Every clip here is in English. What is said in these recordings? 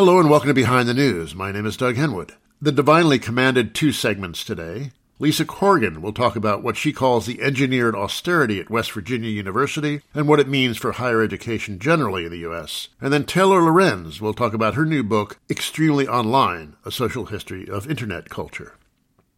Hello and welcome to Behind the News. My name is Doug Henwood. The divinely commanded two segments today. Lisa Corrigan will talk about what she calls the engineered austerity at West Virginia University and what it means for higher education generally in the U.S. And then Taylor Lorenz will talk about her new book, Extremely Online A Social History of Internet Culture.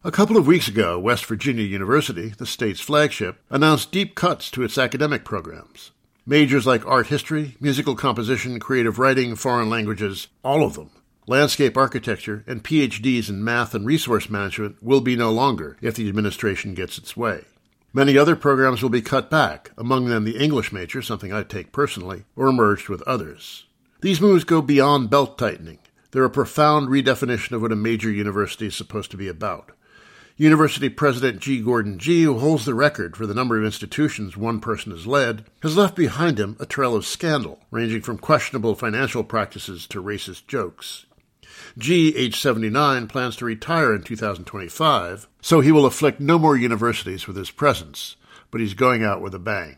A couple of weeks ago, West Virginia University, the state's flagship, announced deep cuts to its academic programs. Majors like art history, musical composition, creative writing, foreign languages, all of them, landscape architecture, and PhDs in math and resource management will be no longer if the administration gets its way. Many other programs will be cut back, among them the English major, something I take personally, or merged with others. These moves go beyond belt tightening. They're a profound redefinition of what a major university is supposed to be about. University President G. Gordon Gee, who holds the record for the number of institutions one person has led, has left behind him a trail of scandal, ranging from questionable financial practices to racist jokes. Gee, age 79, plans to retire in 2025, so he will afflict no more universities with his presence, but he's going out with a bang.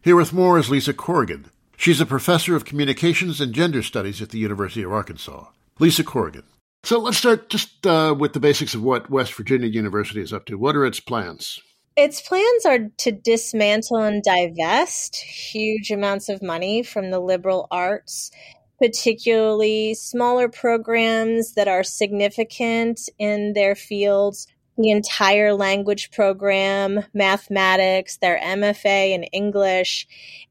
Here with more is Lisa Corrigan. She's a professor of communications and gender studies at the University of Arkansas. Lisa Corrigan. So let's start just uh, with the basics of what West Virginia University is up to. What are its plans? Its plans are to dismantle and divest huge amounts of money from the liberal arts, particularly smaller programs that are significant in their fields the entire language program, mathematics, their MFA in English,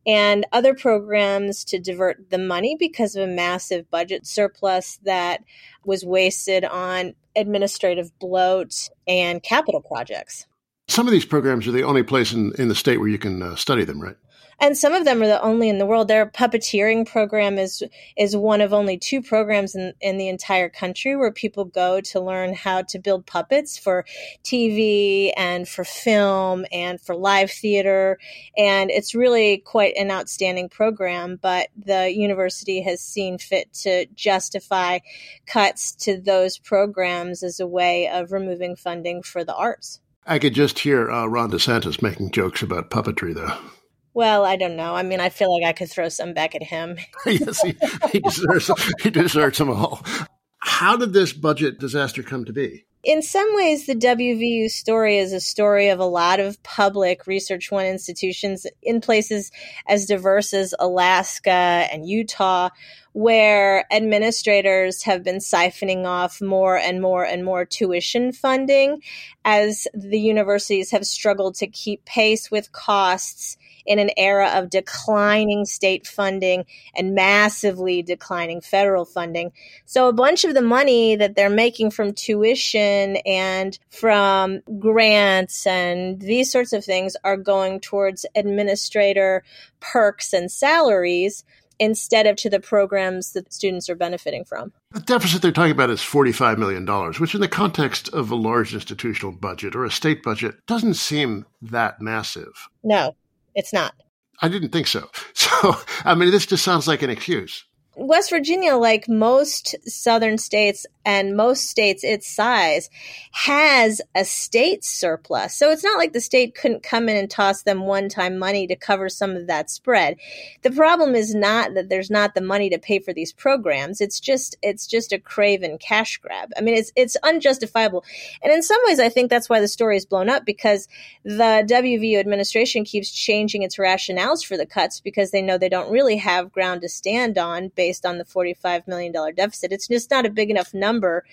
and other programs to divert the money because of a massive budget surplus that was wasted on administrative bloat and capital projects. Some of these programs are the only place in, in the state where you can uh, study them, right? And some of them are the only in the world. Their puppeteering program is is one of only two programs in, in the entire country where people go to learn how to build puppets for TV and for film and for live theater. And it's really quite an outstanding program, but the university has seen fit to justify cuts to those programs as a way of removing funding for the arts. I could just hear uh, Ron DeSantis making jokes about puppetry, though. Well, I don't know. I mean, I feel like I could throw some back at him. yes, he, he, deserves, he deserves them all. How did this budget disaster come to be? In some ways, the WVU story is a story of a lot of public Research One institutions in places as diverse as Alaska and Utah, where administrators have been siphoning off more and more and more tuition funding as the universities have struggled to keep pace with costs in an era of declining state funding and massively declining federal funding. So a bunch of the money that they're making from tuition and from grants and these sorts of things are going towards administrator perks and salaries instead of to the programs that students are benefiting from. The deficit they're talking about is $45 million, which, in the context of a large institutional budget or a state budget, doesn't seem that massive. No, it's not. I didn't think so. So, I mean, this just sounds like an excuse. West Virginia, like most southern states and most states its size, has a state surplus. So it's not like the state couldn't come in and toss them one time money to cover some of that spread. The problem is not that there's not the money to pay for these programs. It's just it's just a craven cash grab. I mean, it's it's unjustifiable. And in some ways I think that's why the story is blown up because the WVU administration keeps changing its rationales for the cuts because they know they don't really have ground to stand on based on the $45 million deficit. It's just not a big enough number.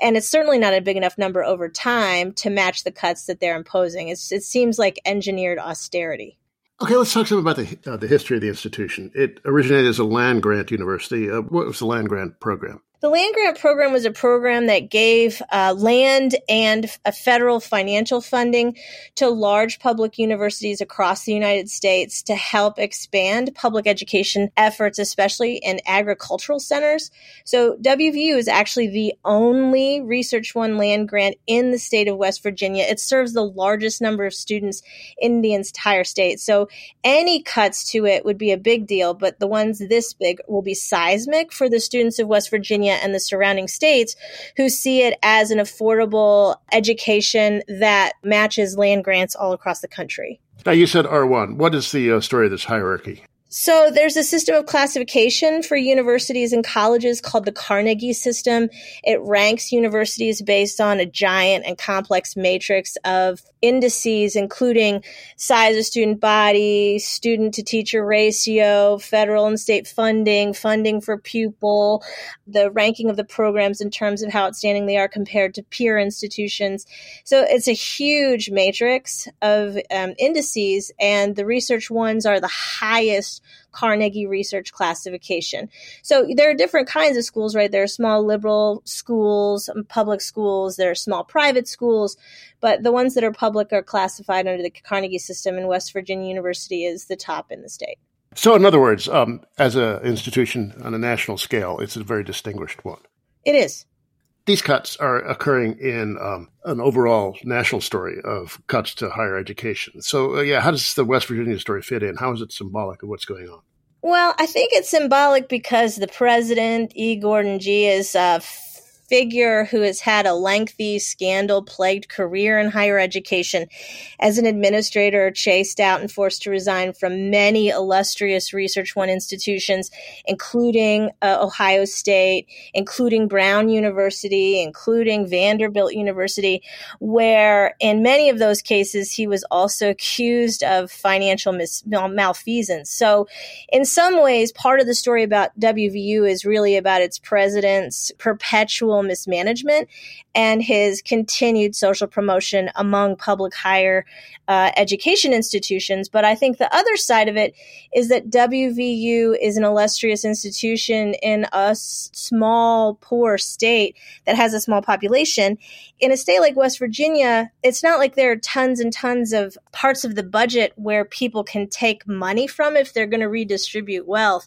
And it's certainly not a big enough number over time to match the cuts that they're imposing. It's, it seems like engineered austerity. Okay, let's talk some about the, uh, the history of the institution. It originated as a land grant university. Uh, what was the land grant program? The land grant program was a program that gave uh, land and a federal financial funding to large public universities across the United States to help expand public education efforts, especially in agricultural centers. So WVU is actually the only Research One land grant in the state of West Virginia. It serves the largest number of students in the entire state. So any cuts to it would be a big deal, but the ones this big will be seismic for the students of West Virginia and the surrounding states who see it as an affordable education that matches land grants all across the country. Now, you said R1. What is the uh, story of this hierarchy? So there's a system of classification for universities and colleges called the Carnegie system. It ranks universities based on a giant and complex matrix of indices, including size of student body, student to teacher ratio, federal and state funding, funding for pupil, the ranking of the programs in terms of how outstanding they are compared to peer institutions. So it's a huge matrix of um, indices, and the research ones are the highest Carnegie Research Classification. So there are different kinds of schools, right? There are small liberal schools, um, public schools, there are small private schools, but the ones that are public are classified under the Carnegie system, and West Virginia University is the top in the state. So, in other words, um, as an institution on a national scale, it's a very distinguished one. It is these cuts are occurring in um, an overall national story of cuts to higher education. So, uh, yeah, how does the West Virginia story fit in? How is it symbolic of what's going on? Well, I think it's symbolic because the president, E. Gordon Gee, is uh, figure who has had a lengthy scandal plagued career in higher education. As an administrator, chased out and forced to resign from many illustrious Research One institutions, including uh, Ohio State, including Brown University, including Vanderbilt University, where in many of those cases he was also accused of financial mis- malfeasance. So, in some ways, part of the story about WVU is really about its president's perpetual mismanagement and his continued social promotion among public higher uh, education institutions. But I think the other side of it is that WVU is an illustrious institution in a small, poor state that has a small population. In a state like West Virginia, it's not like there are tons and tons of parts of the budget where people can take money from if they're going to redistribute wealth.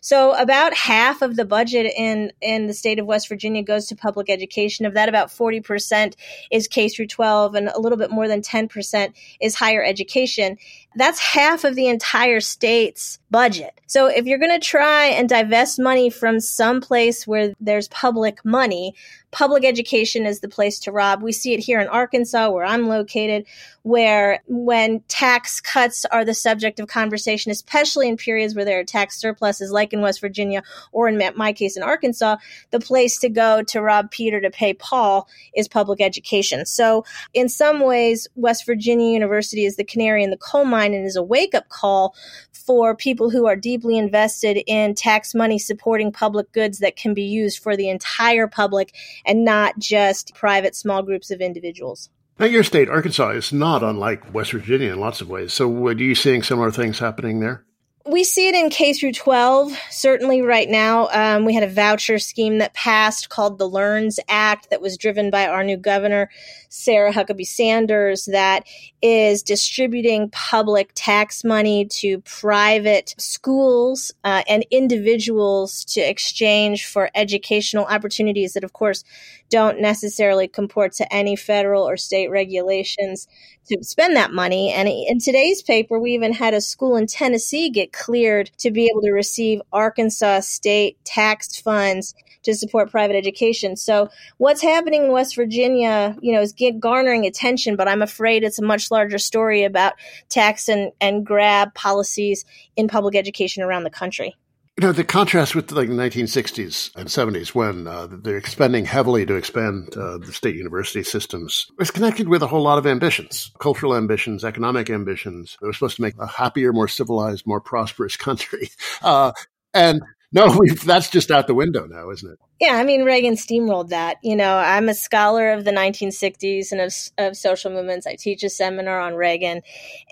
So about half of the budget in in the state of West Virginia goes to public education. Of that, about 40% is K through 12 and a little bit more than 10% is higher education. That's half of the entire state's budget. So if you're going to try and divest money from some place where there's public money, public education is the place to rob. We see it here in Arkansas, where I'm located, where when tax cuts are the subject of conversation, especially in periods where there are tax surpluses, like in West Virginia or in my case in Arkansas, the place to go to rob Peter to pay Paul is public education. So in some ways, West Virginia University is the canary in the coal mine and is a wake up call for people who are deeply invested in tax money supporting public goods that can be used for the entire public and not just private small groups of individuals. Now, your state, Arkansas, is not unlike West Virginia in lots of ways. So, are you seeing similar things happening there? We see it in K through 12. Certainly, right now, um, we had a voucher scheme that passed called the LEARNS Act that was driven by our new governor, Sarah Huckabee Sanders, that is distributing public tax money to private schools uh, and individuals to exchange for educational opportunities that, of course, don't necessarily comport to any federal or state regulations to spend that money. And in today's paper, we even had a school in Tennessee get cleared to be able to receive Arkansas state tax funds to support private education. So what's happening in West Virginia, you know, is garnering attention, but I'm afraid it's a much larger story about tax and, and grab policies in public education around the country. You know, the contrast with like the 1960s and 70s when uh, they're expending heavily to expand uh, the state university systems is connected with a whole lot of ambitions, cultural ambitions, economic ambitions. They were supposed to make a happier, more civilized, more prosperous country. Uh, and no, that's just out the window now, isn't it? Yeah, I mean, Reagan steamrolled that. You know, I'm a scholar of the 1960s and of, of social movements. I teach a seminar on Reagan.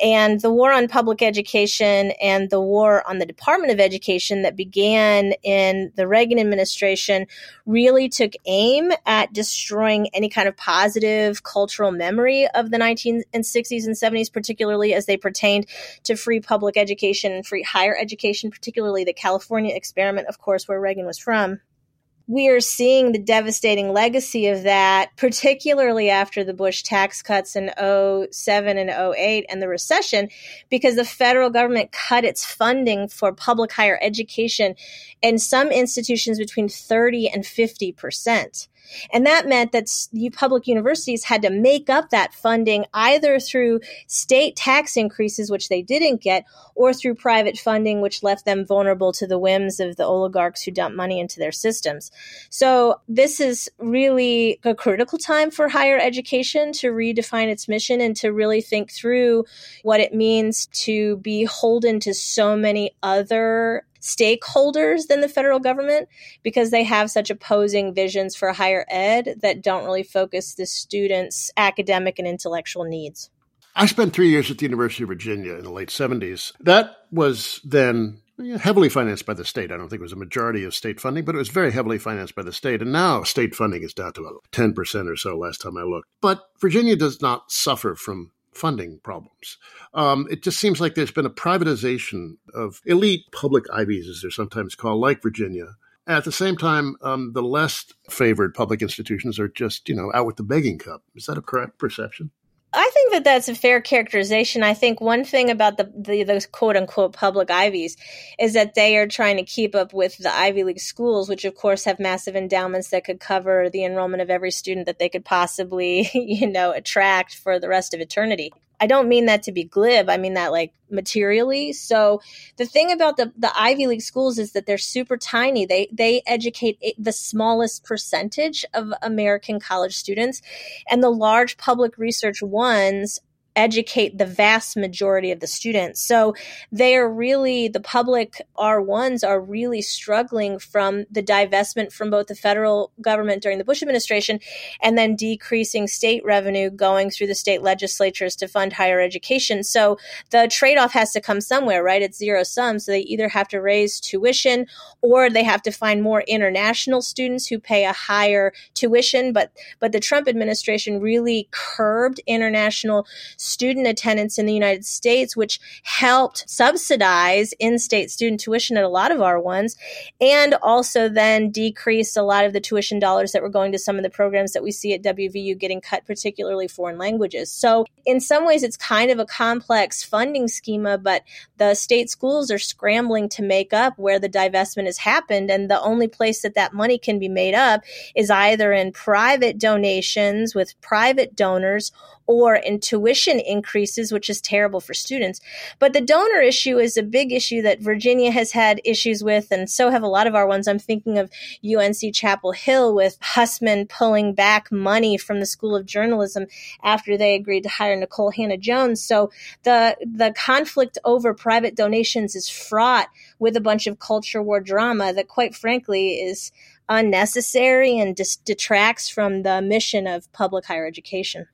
And the war on public education and the war on the Department of Education that began in the Reagan administration really took aim at destroying any kind of positive cultural memory of the 1960s and 70s, particularly as they pertained to free public education and free higher education, particularly the California experiment, of course, where Reagan was from we are seeing the devastating legacy of that, particularly after the Bush tax cuts in 07 and 08 and the recession, because the federal government cut its funding for public higher education in some institutions between 30 and 50 percent. And that meant that public universities had to make up that funding either through state tax increases, which they didn't get, or through private funding, which left them vulnerable to the whims of the oligarchs who dump money into their systems. So this is really a critical time for higher education to redefine its mission and to really think through what it means to be holden to so many other stakeholders than the federal government because they have such opposing visions for higher ed that don't really focus the students' academic and intellectual needs. I spent three years at the University of Virginia in the late 70s. That was then heavily financed by the state. I don't think it was a majority of state funding, but it was very heavily financed by the state. And now state funding is down to about 10% or so last time I looked. But Virginia does not suffer from funding problems. Um, it just seems like there's been a privatization of elite public Ivies, as they're sometimes called, like Virginia. At the same time, um, the less favored public institutions are just, you know, out with the begging cup. Is that a correct perception? I think that that's a fair characterization. I think one thing about the, the, quote unquote public Ivies is that they are trying to keep up with the Ivy League schools, which of course have massive endowments that could cover the enrollment of every student that they could possibly, you know, attract for the rest of eternity. I don't mean that to be glib. I mean that like materially. So the thing about the, the Ivy League schools is that they're super tiny. They they educate the smallest percentage of American college students, and the large public research ones educate the vast majority of the students. So they are really, the public R1s are really struggling from the divestment from both the federal government during the Bush administration and then decreasing state revenue going through the state legislatures to fund higher education. So the trade off has to come somewhere, right? It's zero sum. So they either have to raise tuition or they have to find more international students who pay a higher tuition. But, but the Trump administration really curbed international student attendance in the United States, which helped subsidize in state student tuition at a lot of R1s, and also then decreased a lot of the tuition dollars that were going to some of the programs that we see at WVU getting cut, particularly foreign languages. So, in some ways, it's kind of a complex funding schema, but the state schools are scrambling to make up where the divestment has happened. And the only place that that money can be made up is either in private donations with private donors or in tuition increases, which is terrible for students. But the donor issue is a big issue that Virginia has had issues with, and so have a lot of R1s. I'm thinking of UNC Chapel Hill with Hussman pulling back money from the School of Journalism after they agreed to hire Nicole Hannah-Jones. So the the conflict over private donations is fraught with a bunch of culture war drama that, quite frankly, is unnecessary and detracts from the mission of public higher education.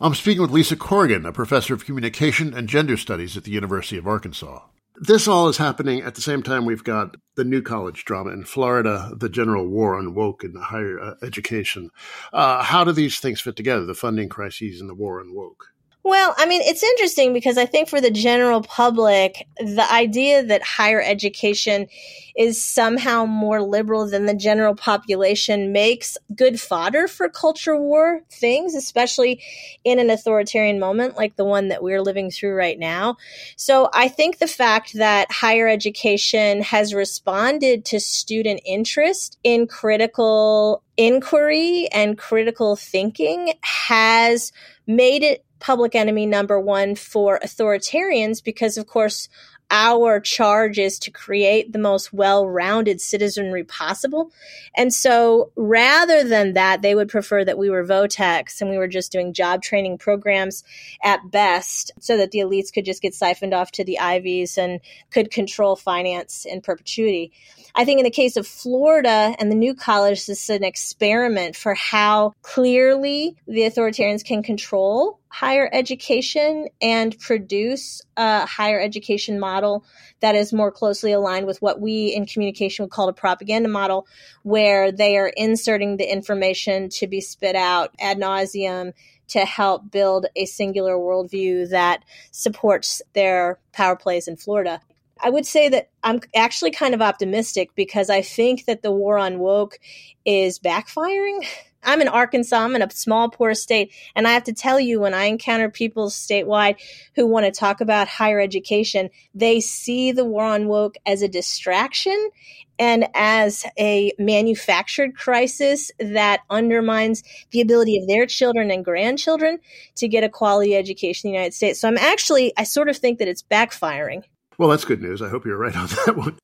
I'm speaking with Lisa Corrigan, a professor of communication and gender studies at the University of Arkansas. This all is happening at the same time we've got the new college drama in Florida, the general war on woke and higher uh, education. Uh, how do these things fit together, the funding crises and the war on woke? Well, I mean, it's interesting because I think for the general public, the idea that higher education is somehow more liberal than the general population makes good fodder for culture war things, especially in an authoritarian moment like the one that we're living through right now. So I think the fact that higher education has responded to student interest in critical inquiry and critical thinking has made it public enemy number one for authoritarians because, of course, our charge is to create the most well rounded citizenry possible. And so rather than that, they would prefer that we were Votechs and we were just doing job training programs at best so that the elites could just get siphoned off to the Ivies and could control finance in perpetuity. I think in the case of Florida and the new college, this is an experiment for how clearly the authoritarians can control higher education and produce a higher education model that is more closely aligned with what we in communication would call a propaganda model, where they are inserting the information to be spit out ad nauseum to help build a singular worldview that supports their power plays in Florida. I would say that I'm actually kind of optimistic because I think that the war on woke is backfiring. I'm in Arkansas. I'm in a small, poor state. And I have to tell you, when I encounter people statewide who want to talk about higher education, they see the war on woke as a distraction and as a manufactured crisis that undermines the ability of their children and grandchildren to get a quality education in the United States. So I'm actually, I sort of think that it's backfiring. Well, that's good news. I hope you're right on that one.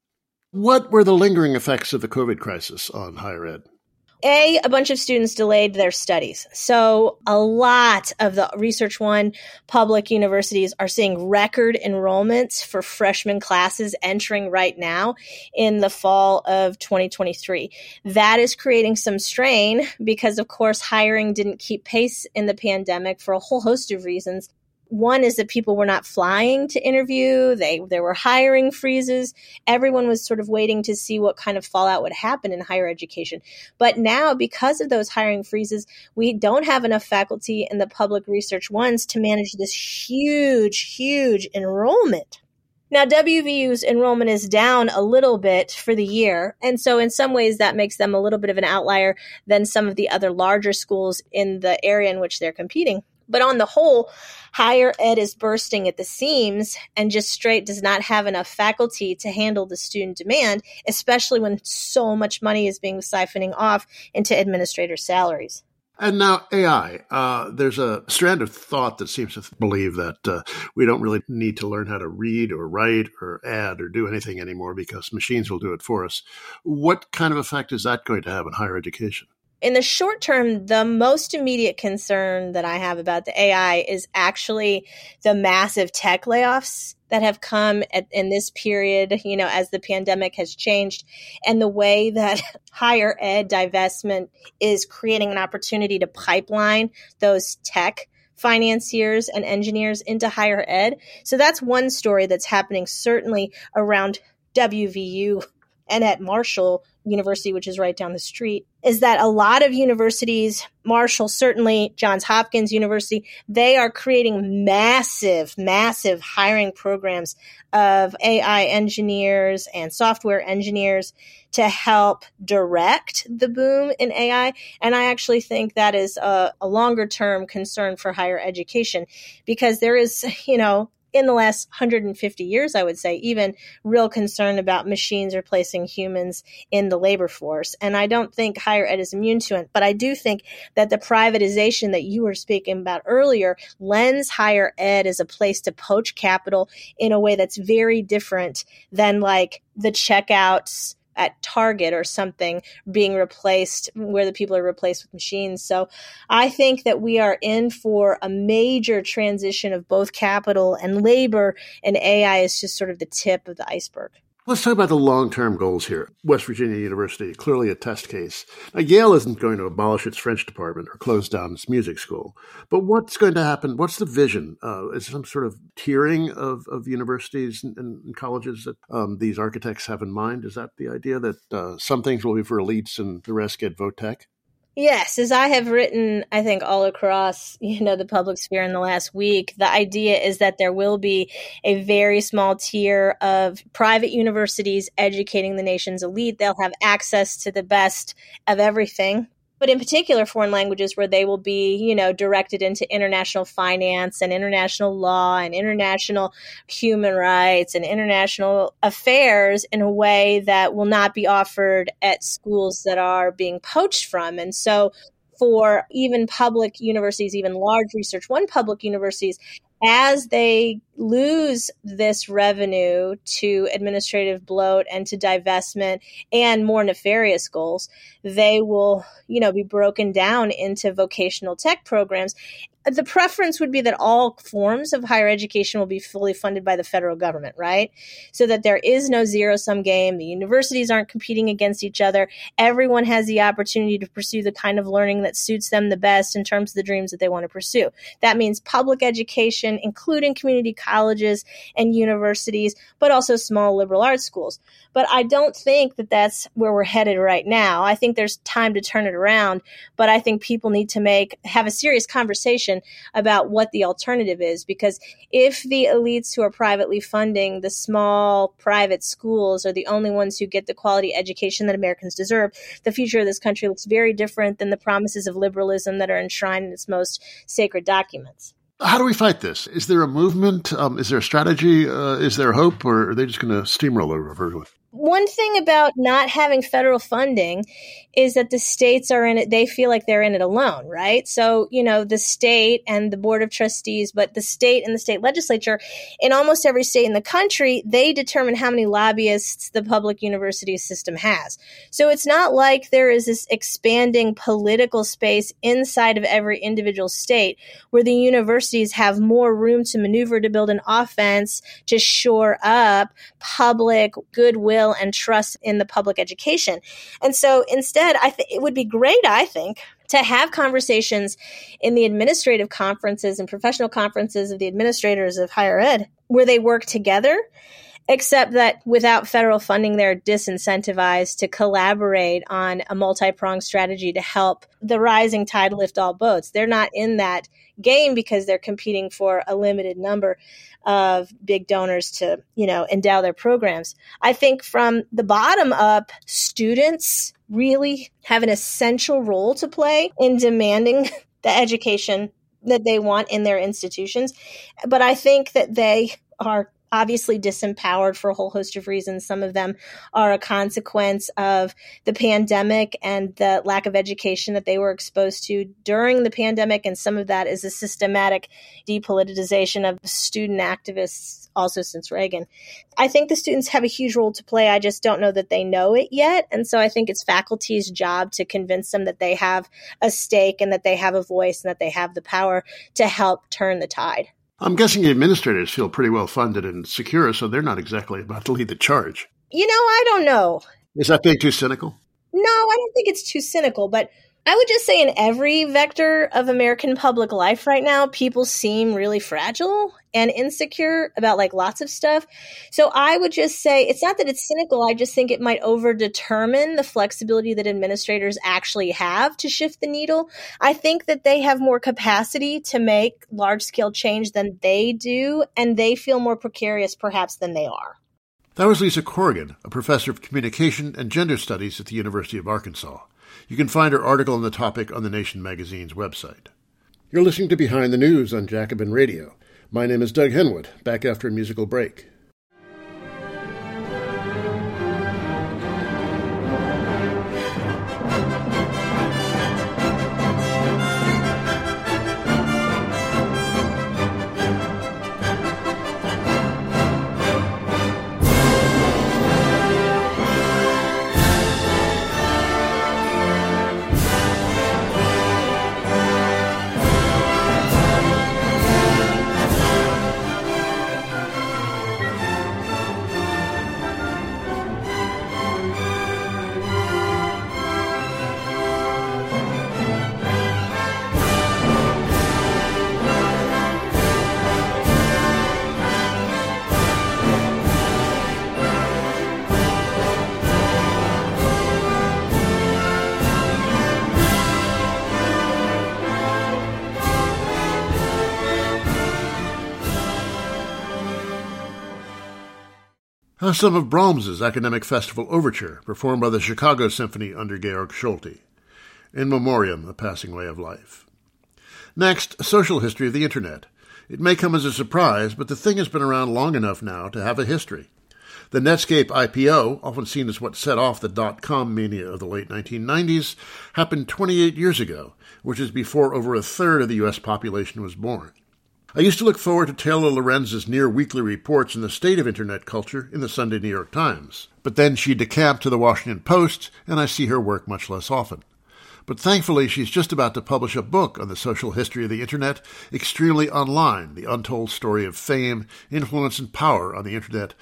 What were the lingering effects of the COVID crisis on higher ed? A, a bunch of students delayed their studies. So a lot of the Research One public universities are seeing record enrollments for freshman classes entering right now in the fall of 2023. That is creating some strain because, of course, hiring didn't keep pace in the pandemic for a whole host of reasons. One is that people were not flying to interview. They there were hiring freezes. Everyone was sort of waiting to see what kind of fallout would happen in higher education. But now, because of those hiring freezes, we don't have enough faculty in the public research ones to manage this huge, huge enrollment. Now, WVU's enrollment is down a little bit for the year. And so, in some ways, that makes them a little bit of an outlier than some of the other larger schools in the area in which they're competing. But on the whole, higher ed is bursting at the seams and just straight does not have enough faculty to handle the student demand, especially when so much money is being siphoning off into administrator salaries. And now AI. Uh, there's a strand of thought that seems to believe that uh, we don't really need to learn how to read or write or add or do anything anymore because machines will do it for us. What kind of effect is that going to have on higher education? In the short term, the most immediate concern that I have about the AI is actually the massive tech layoffs that have come at, in this period, you know, as the pandemic has changed and the way that higher ed divestment is creating an opportunity to pipeline those tech financiers and engineers into higher ed. So that's one story that's happening certainly around WVU and at Marshall University, which is right down the street, is that a lot of universities, Marshall, certainly Johns Hopkins University, they are creating massive, massive hiring programs of AI engineers and software engineers to help direct the boom in AI. And I actually think that is a, a longer term concern for higher education because there is, you know, in the last 150 years, I would say, even real concern about machines replacing humans in the labor force. And I don't think higher ed is immune to it, but I do think that the privatization that you were speaking about earlier lends higher ed as a place to poach capital in a way that's very different than like the checkouts at Target or something being replaced where the people are replaced with machines. So I think that we are in for a major transition of both capital and labor, and AI is just sort of the tip of the iceberg. Let's talk about the long term goals here. West Virginia University, clearly a test case. Now, Yale isn't going to abolish its French department or close down its music school. But what's going to happen? What's the vision? Uh, is some sort of tiering of, of universities and, and colleges that um, these architects have in mind? Is that the idea that uh, some things will be for elites and the rest get vote tech? Yes, as I have written, I think all across, you know, the public sphere in the last week, the idea is that there will be a very small tier of private universities educating the nation's elite. They'll have access to the best of everything but in particular foreign languages where they will be, you know, directed into international finance and international law and international human rights and international affairs in a way that will not be offered at schools that are being poached from. And so for even public universities, even large research one public universities, as they lose this revenue to administrative bloat and to divestment and more nefarious goals, they will, you know, be broken down into vocational tech programs the preference would be that all forms of higher education will be fully funded by the federal government, right? So that there is no zero sum game. The universities aren't competing against each other. Everyone has the opportunity to pursue the kind of learning that suits them the best in terms of the dreams that they want to pursue. That means public education, including community colleges and universities, but also small liberal arts schools. But I don't think that that's where we're headed right now. I think there's time to turn it around, but I think people need to make, have a serious conversation about what the alternative is. Because if the elites who are privately funding the small private schools are the only ones who get the quality education that Americans deserve, the future of this country looks very different than the promises of liberalism that are enshrined in its most sacred documents. How do we fight this? Is there a movement? Um, is there a strategy? Uh, is there hope, or are they just going to steamroll over everyone? One thing about not having federal funding is that the states are in it they feel like they're in it alone right? So you know the state and the board of trustees but the state and the state legislature in almost every state in the country they determine how many lobbyists the public university system has. So it's not like there is this expanding political space inside of every individual state where the universities have more room to maneuver to build an offense to shore up public goodwill and trust in the public education. And so instead, I think it would be great, I think, to have conversations in the administrative conferences and professional conferences of the administrators of higher ed where they work together except that without federal funding, they're disincentivized to collaborate on a multi pronged strategy to help the rising tide lift all boats. They're not in that game because they're competing for a limited number of big donors to, you know, endow their programs. I think from the bottom up, students really have an essential role to play in demanding the education that they want in their institutions. But I think that they are obviously disempowered for a whole host of reasons. Some of them are a consequence of the pandemic and the lack of education that they were exposed to during the pandemic. And some of that is a systematic depoliticization of student activists also since Reagan. I think the students have a huge role to play. I just don't know that they know it yet. And so I think it's faculty's job to convince them that they have a stake and that they have a voice and that they have the power to help turn the tide. I'm guessing the administrators feel pretty well funded and secure, so they're not exactly about to lead the charge. You know, I don't know. Is that being too cynical? No, I don't think it's too cynical, but I would just say in every vector of American public life right now, people seem really fragile and insecure about like lots of stuff. So I would just say it's not that it's cynical. I just think it might over determine the flexibility that administrators actually have to shift the needle. I think that they have more capacity to make large scale change than they do, and they feel more precarious perhaps than they are. That was Lisa Corrigan, a professor of communication and gender studies at the University of Arkansas. You can find her article on the topic on the Nation magazine's website. You're listening to Behind the News on Jacobin Radio. My name is Doug Henwood, back after a musical break. Ah, some of Brahms's Academic Festival Overture, performed by the Chicago Symphony under Georg Solti. In Memoriam, A Passing Way of Life. Next, social history of the Internet. It may come as a surprise, but the thing has been around long enough now to have a history. The Netscape IPO, often seen as what set off the dot com mania of the late 1990s, happened 28 years ago, which is before over a third of the U.S. population was born. I used to look forward to Taylor Lorenz's near weekly reports on the state of Internet culture in the Sunday New York Times. But then she decamped to the Washington Post, and I see her work much less often. But thankfully, she's just about to publish a book on the social history of the Internet, Extremely Online, the untold story of fame, influence, and power on the Internet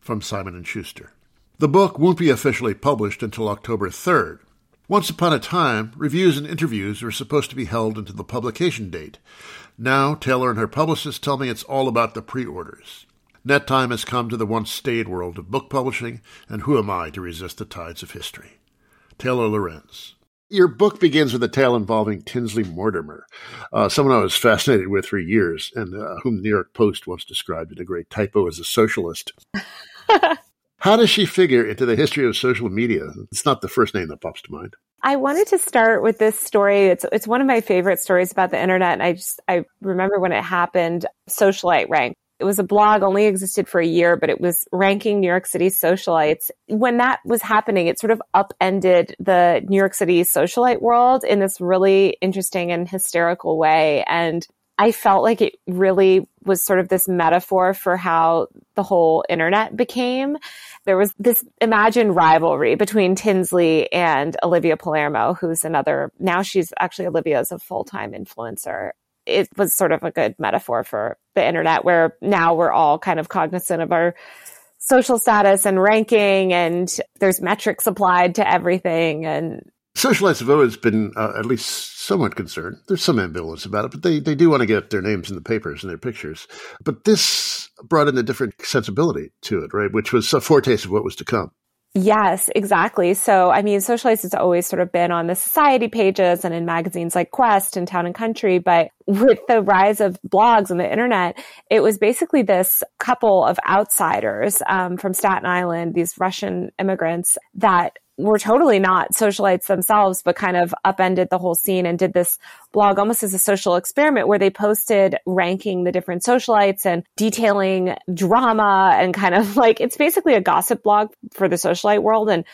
from Simon & Schuster. The book won't be officially published until October 3rd. Once upon a time, reviews and interviews were supposed to be held until the publication date. Now, Taylor and her publicist tell me it's all about the pre orders. Net time has come to the once staid world of book publishing, and who am I to resist the tides of history? Taylor Lorenz. Your book begins with a tale involving Tinsley Mortimer, uh, someone I was fascinated with for years, and uh, whom the New York Post once described in a great typo as a socialist. How does she figure into the history of social media? It's not the first name that pops to mind. I wanted to start with this story. It's it's one of my favorite stories about the internet. And I just I remember when it happened, Socialite ranked. It was a blog only existed for a year, but it was ranking New York City socialites. When that was happening, it sort of upended the New York City socialite world in this really interesting and hysterical way. And I felt like it really was sort of this metaphor for how the whole internet became. There was this imagined rivalry between Tinsley and Olivia Palermo, who's another, now she's actually Olivia is a full time influencer. It was sort of a good metaphor for the internet where now we're all kind of cognizant of our social status and ranking and there's metrics applied to everything and Socialites have always been uh, at least somewhat concerned. There's some ambivalence about it, but they, they do want to get their names in the papers and their pictures. But this brought in a different sensibility to it, right? Which was a foretaste of what was to come. Yes, exactly. So, I mean, Socialites has always sort of been on the society pages and in magazines like Quest and Town and Country. But with the rise of blogs and the internet, it was basically this couple of outsiders um, from Staten Island, these Russian immigrants that were totally not socialites themselves, but kind of upended the whole scene and did this blog almost as a social experiment where they posted ranking the different socialites and detailing drama and kind of like it's basically a gossip blog for the socialite world. And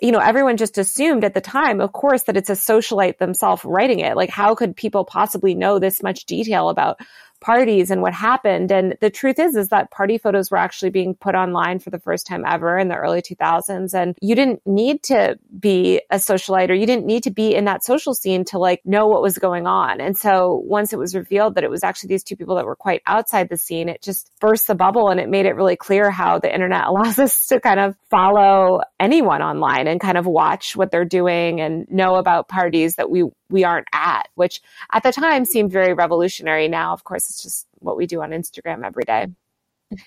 you know, everyone just assumed at the time, of course, that it's a socialite themselves writing it. Like, how could people possibly know this much detail about parties and what happened. And the truth is, is that party photos were actually being put online for the first time ever in the early 2000s. And you didn't need to be a socialite or you didn't need to be in that social scene to like know what was going on. And so once it was revealed that it was actually these two people that were quite outside the scene, it just burst the bubble and it made it really clear how the internet allows us to kind of follow anyone online and kind of watch what they're doing and know about parties that we we aren't at, which at the time seemed very revolutionary. Now, of course, it's just what we do on Instagram every day.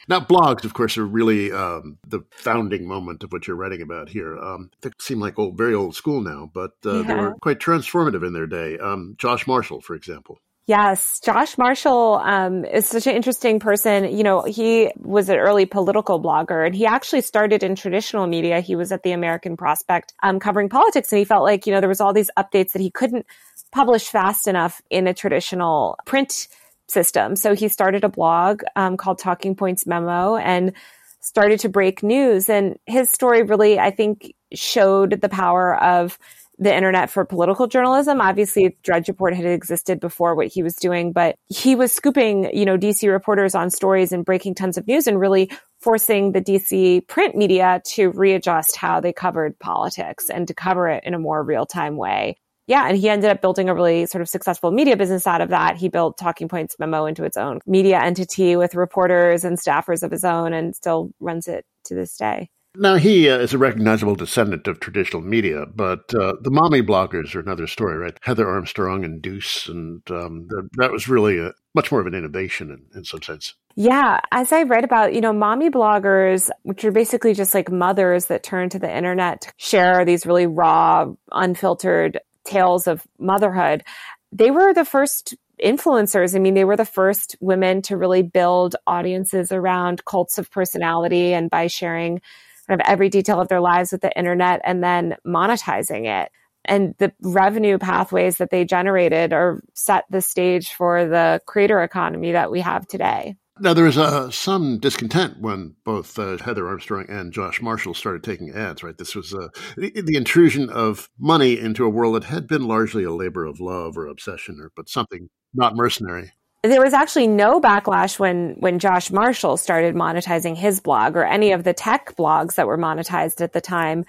Now, blogs, of course, are really um, the founding moment of what you're writing about here. Um, they seem like old, very old school now, but uh, yeah. they were quite transformative in their day. Um, Josh Marshall, for example. Yes, Josh Marshall um, is such an interesting person. You know, he was an early political blogger, and he actually started in traditional media. He was at the American Prospect um, covering politics, and he felt like you know there was all these updates that he couldn't publish fast enough in a traditional print system. So he started a blog um, called Talking Points Memo and started to break news. And his story really, I think, showed the power of the internet for political journalism. Obviously, Drudge Report had existed before what he was doing, but he was scooping, you know, DC reporters on stories and breaking tons of news and really forcing the DC print media to readjust how they covered politics and to cover it in a more real time way. Yeah, and he ended up building a really sort of successful media business out of that. He built Talking Points Memo into its own media entity with reporters and staffers of his own and still runs it to this day. Now, he uh, is a recognizable descendant of traditional media, but uh, the mommy bloggers are another story, right? Heather Armstrong and Dooce, and um, that, that, was really a, much more of an innovation in, in some sense. Yeah, as I read about, you know, mommy bloggers, which are basically just like mothers that turn to the internet to share these really raw, unfiltered tales of motherhood, they were the first influencers. I mean, they were the first women to really build audiences around cults of personality and by sharing kind of every detail of their lives with the internet and then monetizing it. And the revenue pathways that they generated are set the stage for the creator economy that we have today. Now, there was uh, some discontent when both uh, Heather Armstrong and Josh Marshall started taking ads, right? This was uh, the, the, intrusion of money into a world that had been largely a labor of love or obsession, or but something not mercenary. There was actually no backlash when when Josh Marshall started monetizing his blog or any of the tech blogs that were monetized at the time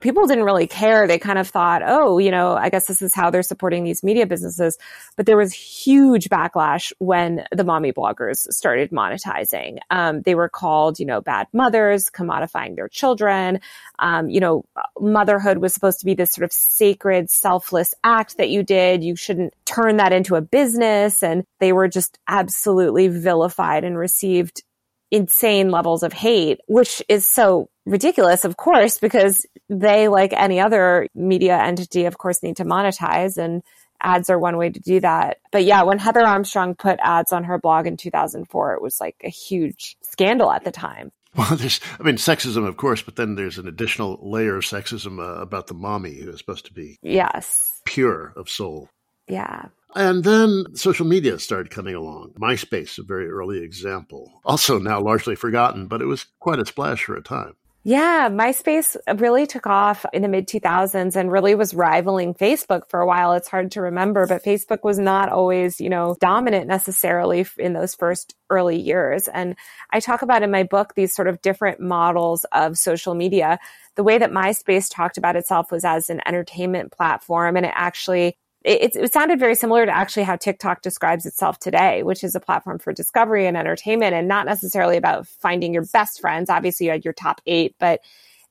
people didn't really care. They kind of thought, oh, you know, I guess this is how they're supporting these media businesses. But there was huge backlash when the mommy bloggers started monetizing. Um, they were called, you know, bad mothers, commodifying their children. Um, you know, motherhood was supposed to be this sort of sacred, selfless act that you did. You shouldn't turn that into a business. And they were just absolutely vilified and received insane levels of hate, which is so ridiculous, of course, because they, like any other media entity, of course, need to monetize and ads are one way to do that. But yeah, when Heather Armstrong put ads on her blog in 2004, it was like a huge scandal at the time. Well, there's, I mean, sexism, of course, but then there's an additional layer of sexism uh, about the mommy who is supposed to be yes pure of soul. Yeah. And then social media started coming along. MySpace, a very early example. Also now largely forgotten, but it was quite a splash for a time. Yeah, MySpace really took off in the mid 2000s and really was rivaling Facebook for a while. It's hard to remember, but Facebook was not always, you know, dominant necessarily in those first early years. And I talk about in my book these sort of different models of social media. The way that MySpace talked about itself was as an entertainment platform and it actually it, it, sounded very similar to actually how TikTok describes itself today, which is a platform for discovery and entertainment and not necessarily about finding your best friends. Obviously, you had your top eight, but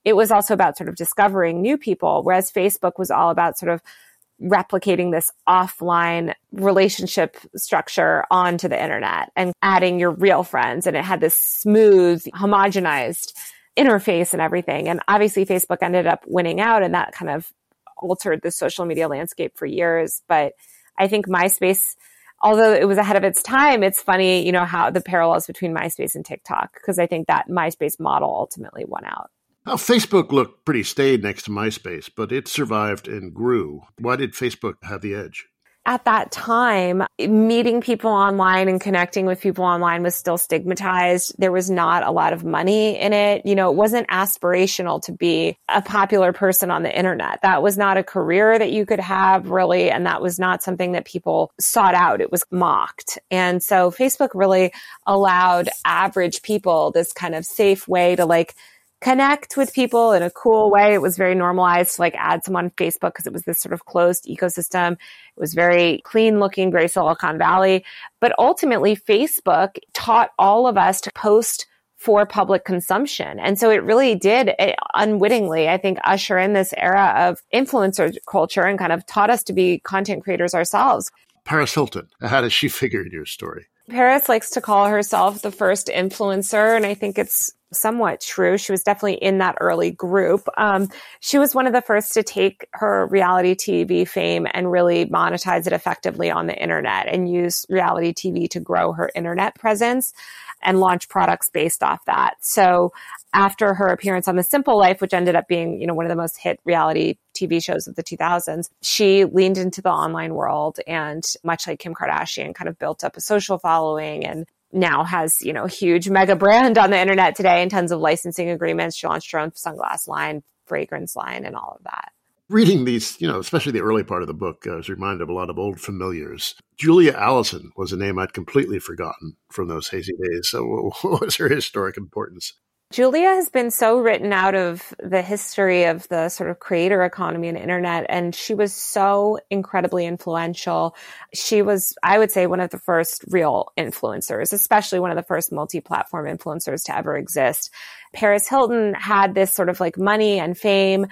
it was also about sort of discovering new people, whereas Facebook was all about sort of replicating this offline relationship structure onto the internet and adding your real friends. And it had this smooth, homogenized interface and everything. And obviously Facebook ended up winning out and that kind of altered the social media landscape for years. But I think MySpace, although it was ahead of its time, it's funny, you know, how the parallels between MySpace and TikTok, because I think that MySpace model ultimately won out. Now, Facebook looked pretty staid next to MySpace, but it survived and grew. Why did Facebook have the edge? At that time, meeting people online and connecting with people online was still stigmatized. There was not a lot of money in it. You know, it wasn't aspirational to be a popular person on the internet. That was not a career that you could have really. And that was not something that people sought out. It was mocked. And so Facebook really allowed average people this kind of safe way to like, connect with people in a cool way. It was very normalized to like add someone on Facebook because it was this sort of closed ecosystem. It was very clean looking, very Silicon Valley. But ultimately, Facebook taught all of us to post for public consumption. And so it really did it, unwittingly, I think, usher in this era of influencer culture and kind of taught us to be content creators ourselves. Paris Hilton, how does she figure in your story? Paris likes to call herself the first influencer, and I think it's somewhat true. She was definitely in that early group. Um, she was one of the first to take her reality TV fame and really monetize it effectively on the internet and use reality TV to grow her internet presence and launch products based off that. So after her appearance on The Simple Life, which ended up being, you know, one of the most hit reality TV shows of the 2000s, she leaned into the online world and much like Kim Kardashian kind of built up a social following and now has, you know, huge mega brand on the internet today and tons of licensing agreements. She launched her own sunglass line, fragrance line, and all of that. Reading these, you know, especially the early part of the book, uh, I was reminded of a lot of old familiars. Julia Allison was a name I'd completely forgotten from those hazy days. So, what was her historic importance? Julia has been so written out of the history of the sort of creator economy and internet, and she was so incredibly influential. She was, I would say, one of the first real influencers, especially one of the first multi-platform influencers to ever exist. Paris Hilton had this sort of like money and fame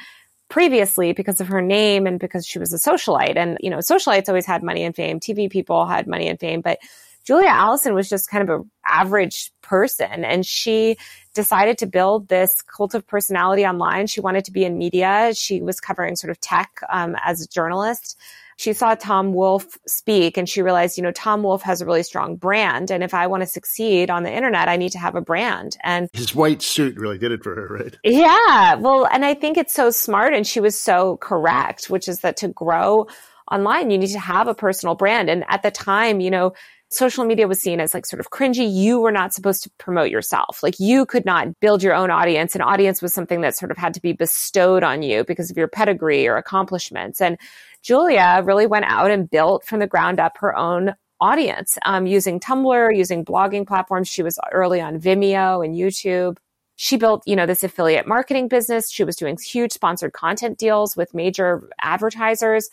previously because of her name and because she was a socialite. And, you know, socialites always had money and fame. TV people had money and fame, but Julia Allison was just kind of an average person and she decided to build this cult of personality online. She wanted to be in media. She was covering sort of tech um, as a journalist. She saw Tom Wolfe speak and she realized, you know, Tom Wolfe has a really strong brand. And if I want to succeed on the internet, I need to have a brand. And his white suit really did it for her, right? Yeah. Well, and I think it's so smart. And she was so correct, which is that to grow online, you need to have a personal brand. And at the time, you know, social media was seen as like sort of cringy. You were not supposed to promote yourself. Like you could not build your own audience. An audience was something that sort of had to be bestowed on you because of your pedigree or accomplishments. And Julia really went out and built from the ground up her own audience um, using Tumblr, using blogging platforms. She was early on Vimeo and YouTube. She built, you know, this affiliate marketing business. She was doing huge sponsored content deals with major advertisers.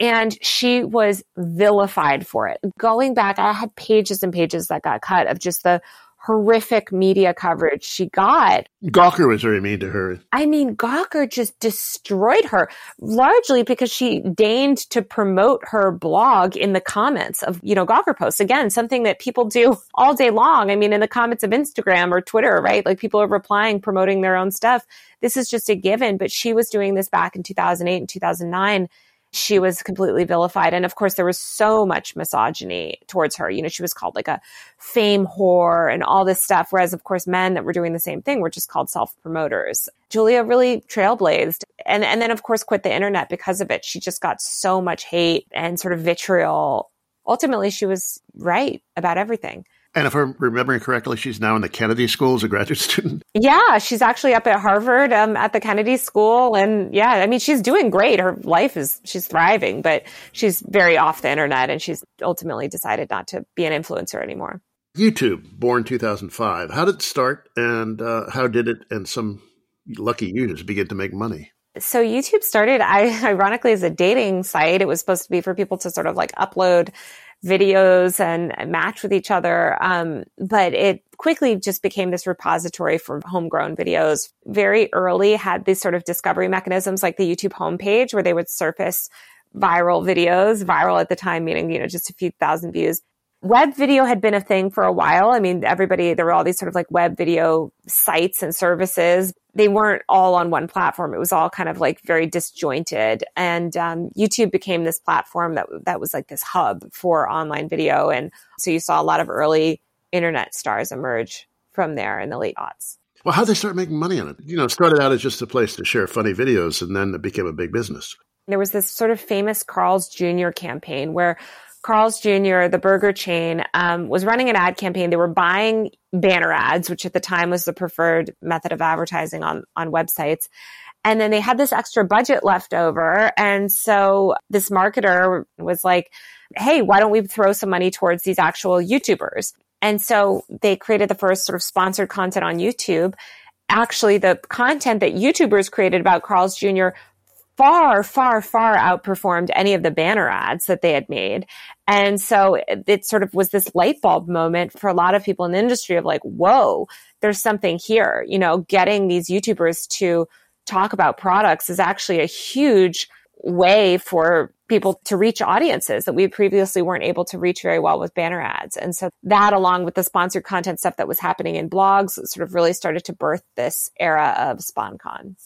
And she was vilified for it. Going back, I had pages and pages that got cut of just the horrific media coverage she got. Gawker was very mean to her. I mean, Gawker just destroyed her, largely because she deigned to promote her blog in the comments of, you know, Gawker posts. Again, something that people do all day long. I mean, in the comments of Instagram or Twitter, right? Like people are replying, promoting their own stuff. This is just a given, but she was doing this back in 2008 and 2009 she was completely vilified. And of course, there was so much misogyny towards her. You know, she was called like a fame whore and all this stuff. Whereas, of course, men that were doing the same thing were just called self promoters. Julia really trailblazed and, and then, of course, quit the internet because of it. She just got so much hate and sort of vitriol. Ultimately, she was right about everything. And if I'm remembering correctly, she's now in the Kennedy School as a graduate student. Yeah, she's actually up at Harvard um, at the Kennedy School. And yeah, I mean, she's doing great. Her life is, she's thriving, but she's very off the internet and she's ultimately decided not to be an influencer anymore. YouTube, born 2005. How did it start and uh, how did it and some lucky users begin to make money? So YouTube started, I, ironically, as a dating site. It was supposed to be for people to sort of like upload videos and match with each other. Um, but it quickly just became this repository for homegrown videos. Very early had these sort of discovery mechanisms like the YouTube homepage where they would surface viral videos, viral at the time, meaning, you know, just a few thousand views web video had been a thing for a while. I mean, everybody, there were all these sort of like web video sites and services. They weren't all on one platform. It was all kind of like very disjointed. And um, YouTube became this platform that, that was like this hub for online video. And so you saw a lot of early internet stars emerge from there in the late aughts. Well, how did they start making money on it? You know, it started out as just a place to share funny videos, and then it became a big business. There was this sort of famous Carl's Jr. campaign where Carl's Jr., the burger chain, um, was running an ad campaign. They were buying banner ads, which at the time was the preferred method of advertising on, on websites. And then they had this extra budget left over. And so this marketer was like, Hey, why don't we throw some money towards these actual YouTubers? And so they created the first sort of sponsored content on YouTube. Actually, the content that YouTubers created about Carl's Jr far, far, far outperformed any of the banner ads that they had made. And so it, it, sort of was this light bulb moment for a lot of people in the industry of like, whoa, there's something here. You know, getting these YouTubers to talk about products is actually a huge way for people to reach audiences that we previously weren't able to reach very well with banner ads. And so that along with the sponsored content stuff that was happening in blogs sort of really started to birth this era of SponCon.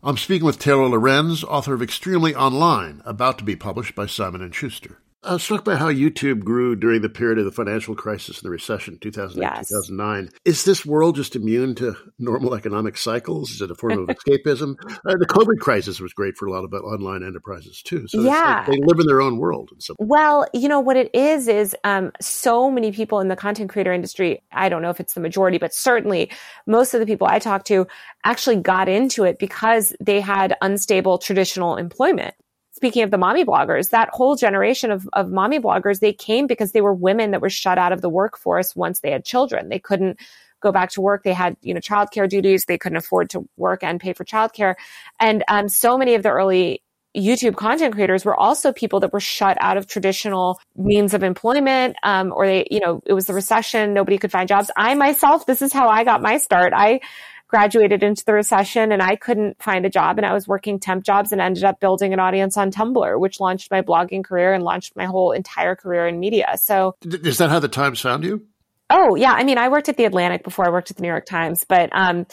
I'm speaking with Taylor Lorenz, author of Extremely Online, about to be published by Simon & Schuster. I was struck by how YouTube grew during the period of the financial crisis and the recession, 2008, yes. 2009. Is this world just immune to normal economic cycles? Is it a form of escapism? Uh, the COVID crisis was great for a lot of online enterprises too. So yeah. Like they live in their own world. Well, you know, what it is, is um, so many people in the content creator industry, I don't know if it's the majority, but certainly most of the people I talk to actually got into it because they had unstable traditional employment speaking of the mommy bloggers, that whole generation of, of mommy bloggers, they came because they were women that were shut out of the workforce once they had children. They couldn't go back to work. They had, you know, childcare duties. They couldn't afford to work and pay for childcare. And um, so many of the early YouTube content creators were also people that were shut out of traditional means of employment, um, or they, you know, it was the recession. Nobody could find jobs. I myself, this is how I got my start. I graduated into the recession and I couldn't find a job and I was working temp jobs and ended up building an audience on Tumblr, which launched my blogging career and launched my whole entire career in media. So is that how the Times found you? Oh yeah, I mean, I worked at the Atlantic before I worked at the New York Times, but um,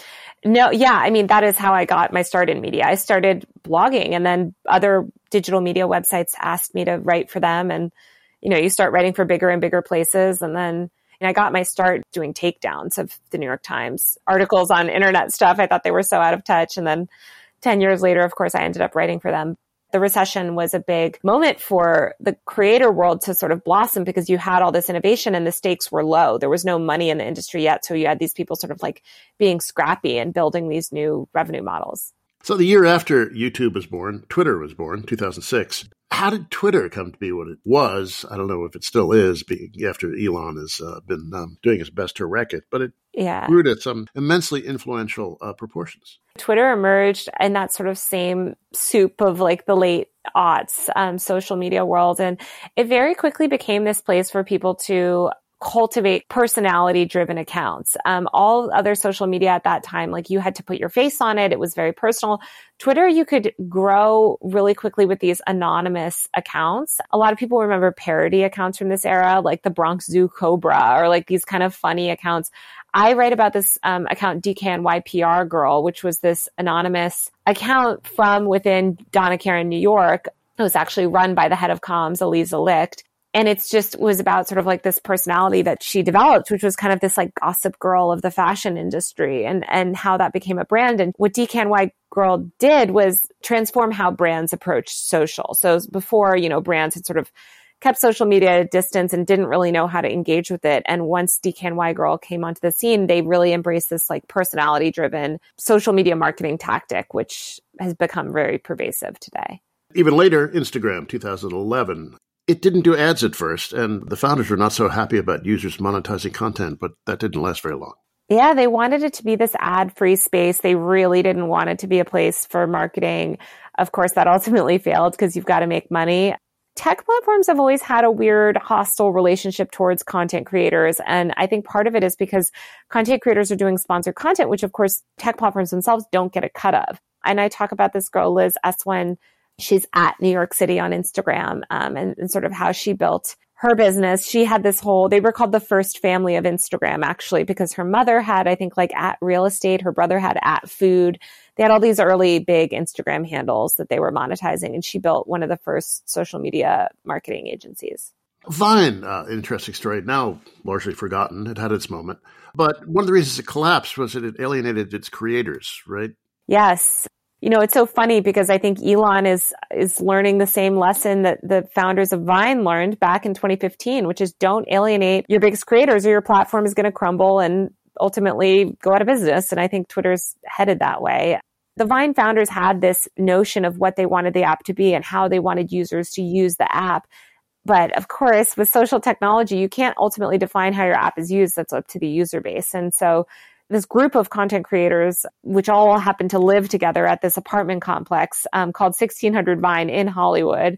no, yeah, I mean, that is how I got my start in media. I started blogging, and then other digital media websites asked me to write for them, and you know, you start writing for bigger and bigger places, and then and I got my start doing takedowns of the New York Times articles on internet stuff. I thought they were so out of touch. And then 10 years later, of course, I ended up writing for them. The recession was a big moment for the creator world to sort of blossom because you had all this innovation and the stakes were low. There was no money in the industry yet. So you had these people sort of like being scrappy and building these new revenue models. So the year after YouTube was born, Twitter was born, 2006. How did Twitter come to be what it was? I don't know if it still is, after Elon has uh, been um, doing his best to wreck it, but it yeah. grew to some immensely influential uh, proportions. Twitter emerged in that sort of same soup of like the late aughts um, social media world, and it very quickly became this place for people to cultivate personality driven accounts. Um, all other social media at that time, like you had to put your face on it. It was very personal. Twitter, you could grow really quickly with these anonymous accounts. A lot of people remember parody accounts from this era, like the Bronx Zoo Cobra or like these kind of funny accounts. I write about this um, account DKNY Girl, which was this anonymous account from within Donna Karan, New York. It was actually run by the head of comms, Aliza Licht and it's just was about sort of like this personality that she developed which was kind of this like gossip girl of the fashion industry and and how that became a brand. And what DKNY girl did was transform how brands approach social. So before you know brands had sort of kept social media at a distance and didn't really know how to engage with it. And once DKNY girl came onto the scene they really embraced this like personality driven social media marketing tactic which has become very pervasive today. Even later, Instagram 2011 it didn't do ads at first, and the founders were not so happy about users monetizing content, but that didn't last very long. Yeah, they wanted it to be this ad free space. They really didn't want it to be a place for marketing. Of course, that ultimately failed because you've got to make money. Tech platforms have always had a weird hostile relationship towards content creators. And I think part of it is because content creators are doing sponsored content, which of course tech platforms themselves don't get a cut of. And I talk about this girl, Liz Eswein, she's at New York City on Instagram um, and, and, sort of how she built her business. She had this whole, they were called the first family of Instagram actually, because her mother had, I think, like at real estate, her brother had at food. They had all these early big Instagram handles that they were monetizing, and she built one of the first social media marketing agencies. Vine, uh, interesting story. Now largely forgotten. It had its moment. But one of the reasons it collapsed was that it alienated its creators, right? Yes you know, it's so funny because I think Elon is is learning the same lesson that the founders of Vine learned back in 2015, which is don't alienate your biggest creators or your platform is going to crumble and ultimately go out of business. And I think Twitter's headed that way. The Vine founders had this notion of what they wanted the app to be and how they wanted users to use the app. But of course, with social technology, you can't ultimately define how your app is used. That's up to the user base. And so this group of content creators, which all happened to live together at this apartment complex um, called 1600 Vine in Hollywood,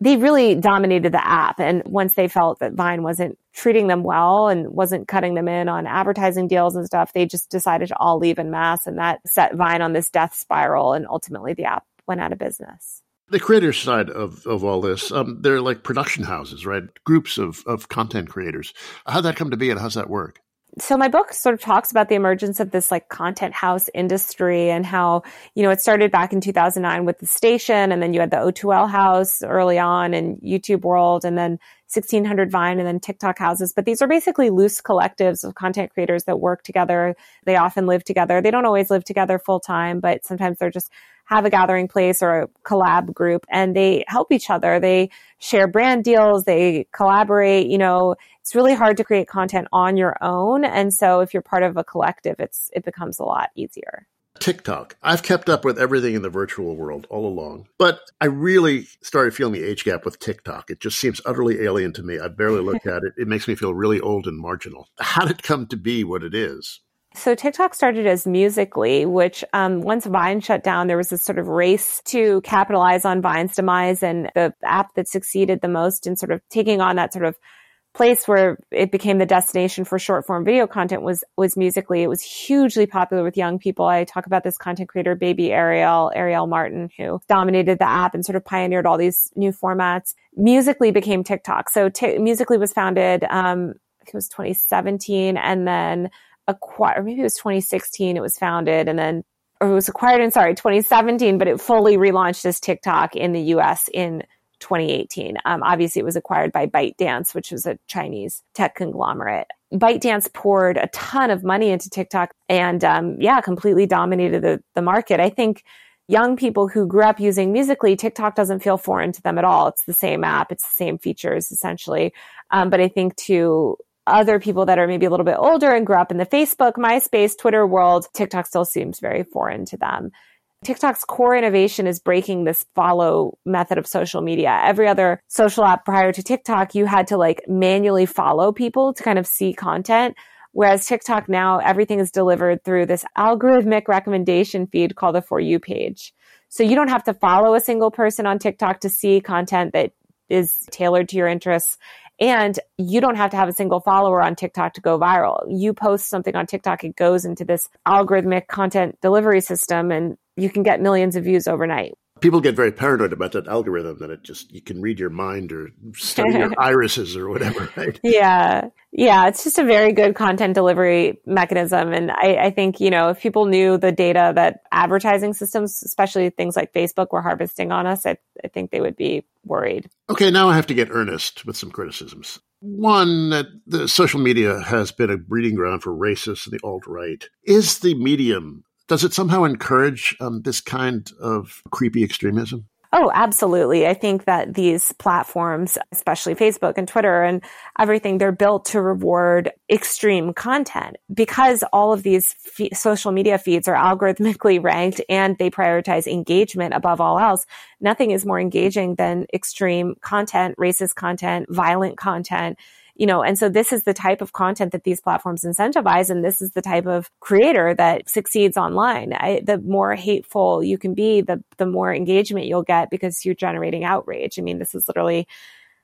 they really dominated the app. And once they felt that Vine wasn't treating them well and wasn't cutting them in on advertising deals and stuff, they just decided to all leave in mass. And that set Vine on this death spiral. And ultimately, the app went out of business. The creator side of, of all this, um, they're like production houses, right? Groups of, of content creators. How'd that come to be and how's that work? So my book sort of talks about the emergence of this like content house industry and how, you know, it started back in 2009 with the station and then you had the O2L house early on and YouTube world and then 1600 Vine and then TikTok houses. But these are basically loose collectives of content creators that work together. They often live together. They don't always live together full time, but sometimes they're just have a gathering place or a collab group and they help each other. They share brand deals. They collaborate. You know, it's really hard to create content on your own. And so if you're part of a collective, it's, it becomes a lot easier. TikTok. I've kept up with everything in the virtual world all along, but I really started feeling the age gap with TikTok. It just seems utterly alien to me. I barely look at it. It makes me feel really old and marginal. How did it come to be what it is? So TikTok started as Musical.ly, which um, once Vine shut down, there was this sort of race to capitalize on Vine's demise, and the app that succeeded the most in sort of taking on that sort of place where it became the destination for short form video content was was Musical.ly. It was hugely popular with young people. I talk about this content creator, Baby Ariel, Ariel Martin, who dominated the app and sort of pioneered all these new formats. Musical.ly became TikTok. So t- Musical.ly was founded, um, it was 2017, and then acquired, or maybe it was 2016 it was founded and then, or it was acquired in, sorry, 2017, but it fully relaunched as TikTok in the US in 2018. Um, obviously, it was acquired by ByteDance, which was a Chinese tech conglomerate. ByteDance poured a ton of money into TikTok and, um, yeah, completely dominated the, the market. I think young people who grew up using Musical.ly, TikTok doesn't feel foreign to them at all. It's the same app, it's the same features essentially. Um, but I think to other people that are maybe a little bit older and grew up in the Facebook, MySpace, Twitter world, TikTok still seems very foreign to them. TikTok's core innovation is breaking this follow method of social media. Every other social app prior to TikTok, you had to like manually follow people to kind of see content. Whereas TikTok now, everything is delivered through this algorithmic recommendation feed called the For You page. So you don't have to follow a single person on TikTok to see content that is tailored to your interests. And you don't have to have a single follower on TikTok to go viral. You post something on TikTok, it goes into this algorithmic content delivery system and you can get millions of views overnight. People get very paranoid about that algorithm that it just you can read your mind or study your irises or whatever right? Yeah. Yeah. It's just a very good content delivery mechanism. And I, I, think you know if people knew the data that advertising systems especially things like facebook were harvesting on us i, I think they would be worried. Okay now i have to get earnest with some criticisms. One that the social media has been a breeding ground for racists and the alt-right. Is the medium does it somehow encourage um, this kind of creepy extremism? Oh, absolutely. I think that these platforms, especially Facebook and Twitter and everything, they're built to reward extreme content because all of these social media feeds are algorithmically ranked and they prioritize engagement above all else. Nothing is more engaging than extreme content, racist content, violent content you know, and so this is the type of content that these platforms incentivize. And this is the type of creator that succeeds online. I, the more hateful you can be, the, the more engagement you'll get because you're generating outrage. I mean, this is literally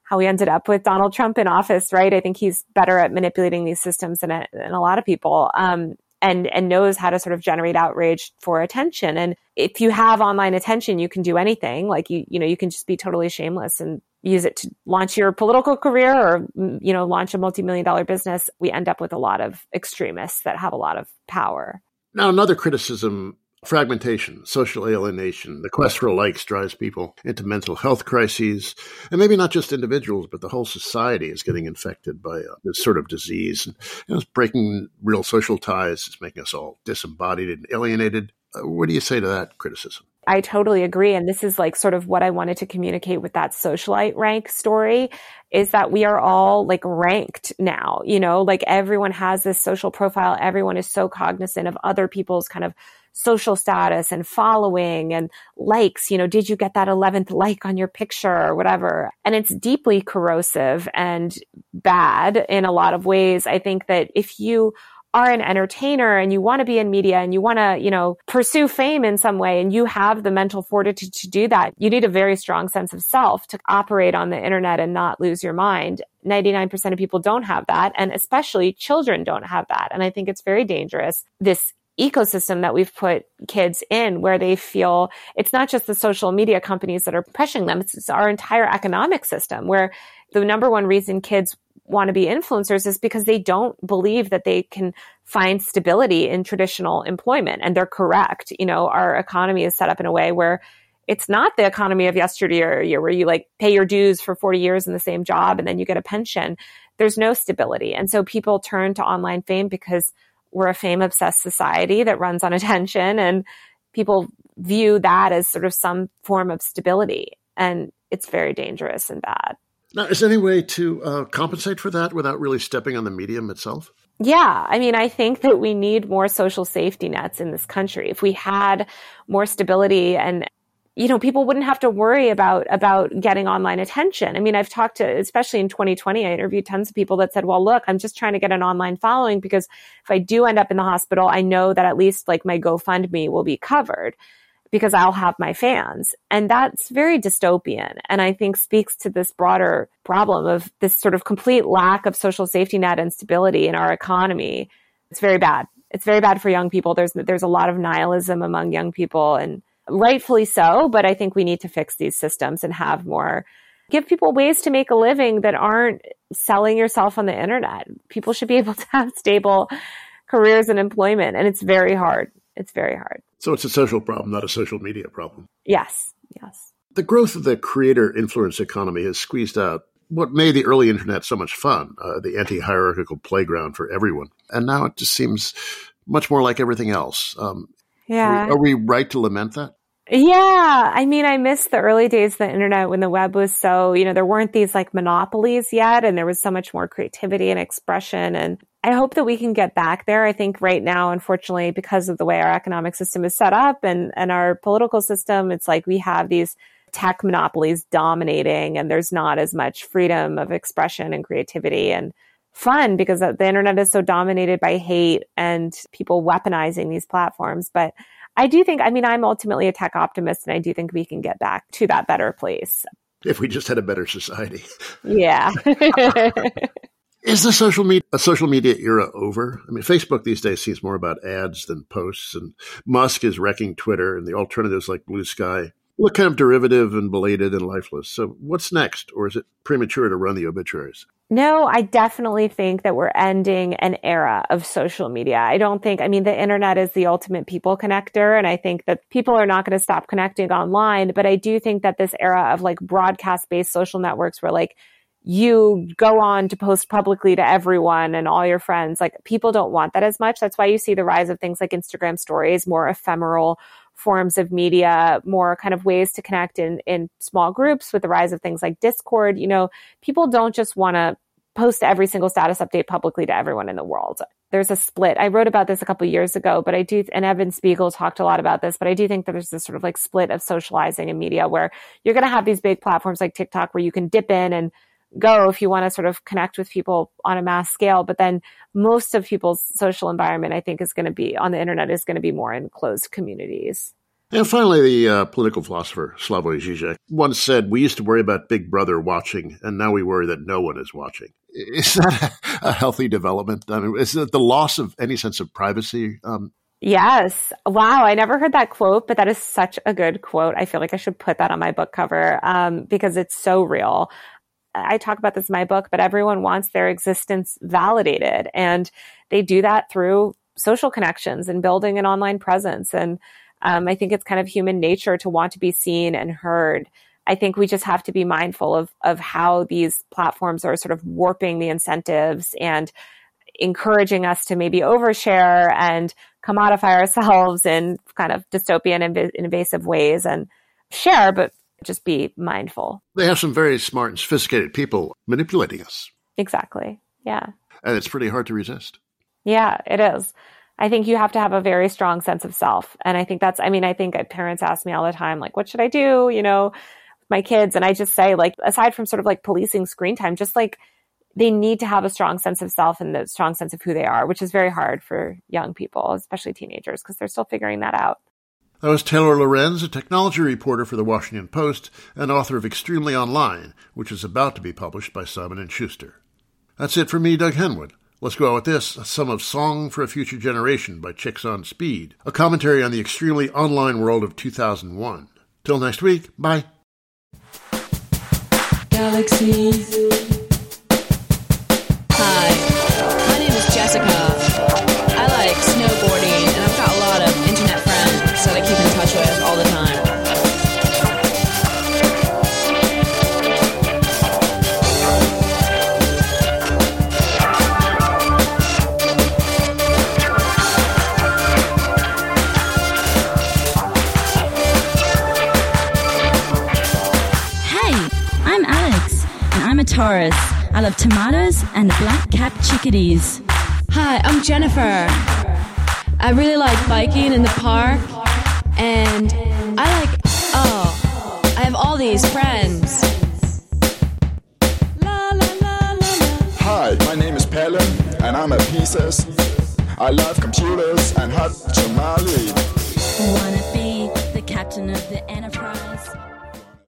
how we ended up with Donald Trump in office, right? I think he's better at manipulating these systems than a, than a lot of people. Um, and and knows how to sort of generate outrage for attention and if you have online attention you can do anything like you you know you can just be totally shameless and use it to launch your political career or you know launch a multi-million dollar business we end up with a lot of extremists that have a lot of power. Now another criticism fragmentation social alienation the quest for likes drives people into mental health crises. And maybe not just individuals but the whole society is getting infected by uh, this sort of disease. And you know, it's breaking real social ties. It's making us all disembodied and alienated what do you say to that criticism I totally agree. And this is like sort of what I wanted to communicate with that socialite rank story is that we are all like ranked now, you know, like everyone has this social profile. Everyone is so cognizant of other people's kind of social status and following and likes. You know, did you get that 11th like on your picture or whatever? And it's deeply corrosive and bad in a lot of ways. I think that if you are an entertainer and you want to be in media and you want to, you know, pursue fame in some way and you have the mental fortitude to do that, you need a very strong sense of self to operate on the internet and not lose your mind. 99% of people don't have that. And especially children don't have that. And I think it's very dangerous. This ecosystem that we've put kids in where they feel it's not just the social media companies that are pressuring them. It's, it's our entire economic system where the number one reason kids want to be influencers is because they don't believe that they can find stability in traditional employment. And they're correct. You know, our economy is set up in a way where it's not the economy of yesteryear where you like pay your dues for 40 years in the same job and then you get a pension. There's no stability. And so people turn to online fame because we're a fame obsessed society that runs on attention and people view that as sort of some form of stability. And it's very dangerous and bad. Now, is there any way to uh, compensate for that without really stepping on the medium itself? Yeah, I mean, I think that we need more social safety nets in this country. If we had more stability and you know, people wouldn't have to worry about about getting online attention. I mean, I've talked to, especially in 2020, I interviewed tons of people that said, "Well, look, I'm just trying to get an online following because if I do end up in the hospital, I know that at least like my GoFundMe will be covered." Because I'll have my fans. And that's very dystopian. And I think speaks to this broader problem of this sort of complete lack of social safety net and stability in our economy. It's very bad. It's very bad for young people. There's, there's a lot of nihilism among young people and rightfully so. But I think we need to fix these systems and have more, give people ways to make a living that aren't selling yourself on the internet. People should be able to have stable careers and employment. And it's very hard. It's very hard. So it's a social problem, not a social media problem. Yes, yes. The growth of the creator influence economy has squeezed out what made the early internet so much fun, uh, the anti hierarchical playground for everyone. And now it just seems much more like everything else. Um, yeah. Are we, are we right to lament that? Yeah. I mean, I miss the early days of the internet when the web was so, you know, there weren't these like monopolies yet and there was so much more creativity and expression. And I hope that we can get back there. I think right now, unfortunately, because of the way our economic system is set up and, and our political system, it's like we have these tech monopolies dominating and there's not as much freedom of expression and creativity and fun because the internet is so dominated by hate and people weaponizing these platforms. But I do think, I mean, I'm ultimately a tech optimist and I do think we can get back to that better place. If we just had a better society. Yeah. Is the social media social media era over? I mean, Facebook these days seems more about ads than posts, and Musk is wrecking Twitter, and the alternatives like Blue Sky look kind of derivative and belated and lifeless. So, what's next, or is it premature to run the obituaries? No, I definitely think that we're ending an era of social media. I don't think, I mean, the internet is the ultimate people connector. And I think that people are not going to stop connecting online. But I do think that this era of like broadcast based social networks where like you go on to post publicly to everyone and all your friends. Like people don't want that as much. That's why you see the rise of things like Instagram stories, more ephemeral forms of media, more kind of ways to connect in, in small groups with the rise of things like Discord. You know, people don't just want to post every single status update publicly to everyone in the world. There's a split. I wrote about this a couple years ago, but I do, and Evan Spiegel talked a lot about this, but I do think that there's this sort of like split of socializing in media where you're going to have these big platforms like TikTok where you can dip in and go if you want to sort of connect with people on a mass scale. But then most of people's social environment, I think, is going to be on the internet is going to be more in closed communities. And finally, the uh, political philosopher Slavoj Žižek once said, "We used to worry about Big Brother watching, and now we worry that no one is watching." Is that a, a healthy development? I mean, is it the loss of any sense of privacy? Um, Yes. Wow. I never heard that quote, but that is such a good quote. I feel like I should put that on my book cover um, because it's so real. I talk about this in my book, but everyone wants their existence validated. And they do that through social connections and building an online presence. And um, I think it's kind of human nature to want to be seen and heard. I think we just have to be mindful of, of how these platforms are sort of warping the incentives and encouraging us to maybe overshare and commodify ourselves in kind of dystopian and invasive ways and share, but just be mindful. They have some very smart and sophisticated people manipulating us. Exactly. Yeah. And it's pretty hard to resist. Yeah, it is. I think you have to have a very strong sense of self. And I think that's, I mean, I think parents ask me all the time, like, what should I do? You know, my kids. And I just say, like, aside from sort of like policing screen time, just like they need to have a strong sense of self and a strong sense of who they are, which is very hard for young people, especially teenagers, because they're still figuring that out. That was Taylor Lorenz, a technology reporter for the Washington Post and author of Extremely Online, which is about to be published by Simon & Schuster. That's it for me, Doug Henwood. Let's go out with this, some of Song for a Future Generation by Chicks on Speed, a commentary on the extremely online world of 2001. Till next week, bye. Galaxies. Hi, Taurus. I love tomatoes and black capped chickadees. Hi, I'm Jennifer. I really like biking in the park, and I like, oh, I have all these friends. Hi, my name is Pelle, and I'm a Pisces. I love computers and hot tamale. Wanna be the captain of the Enterprise?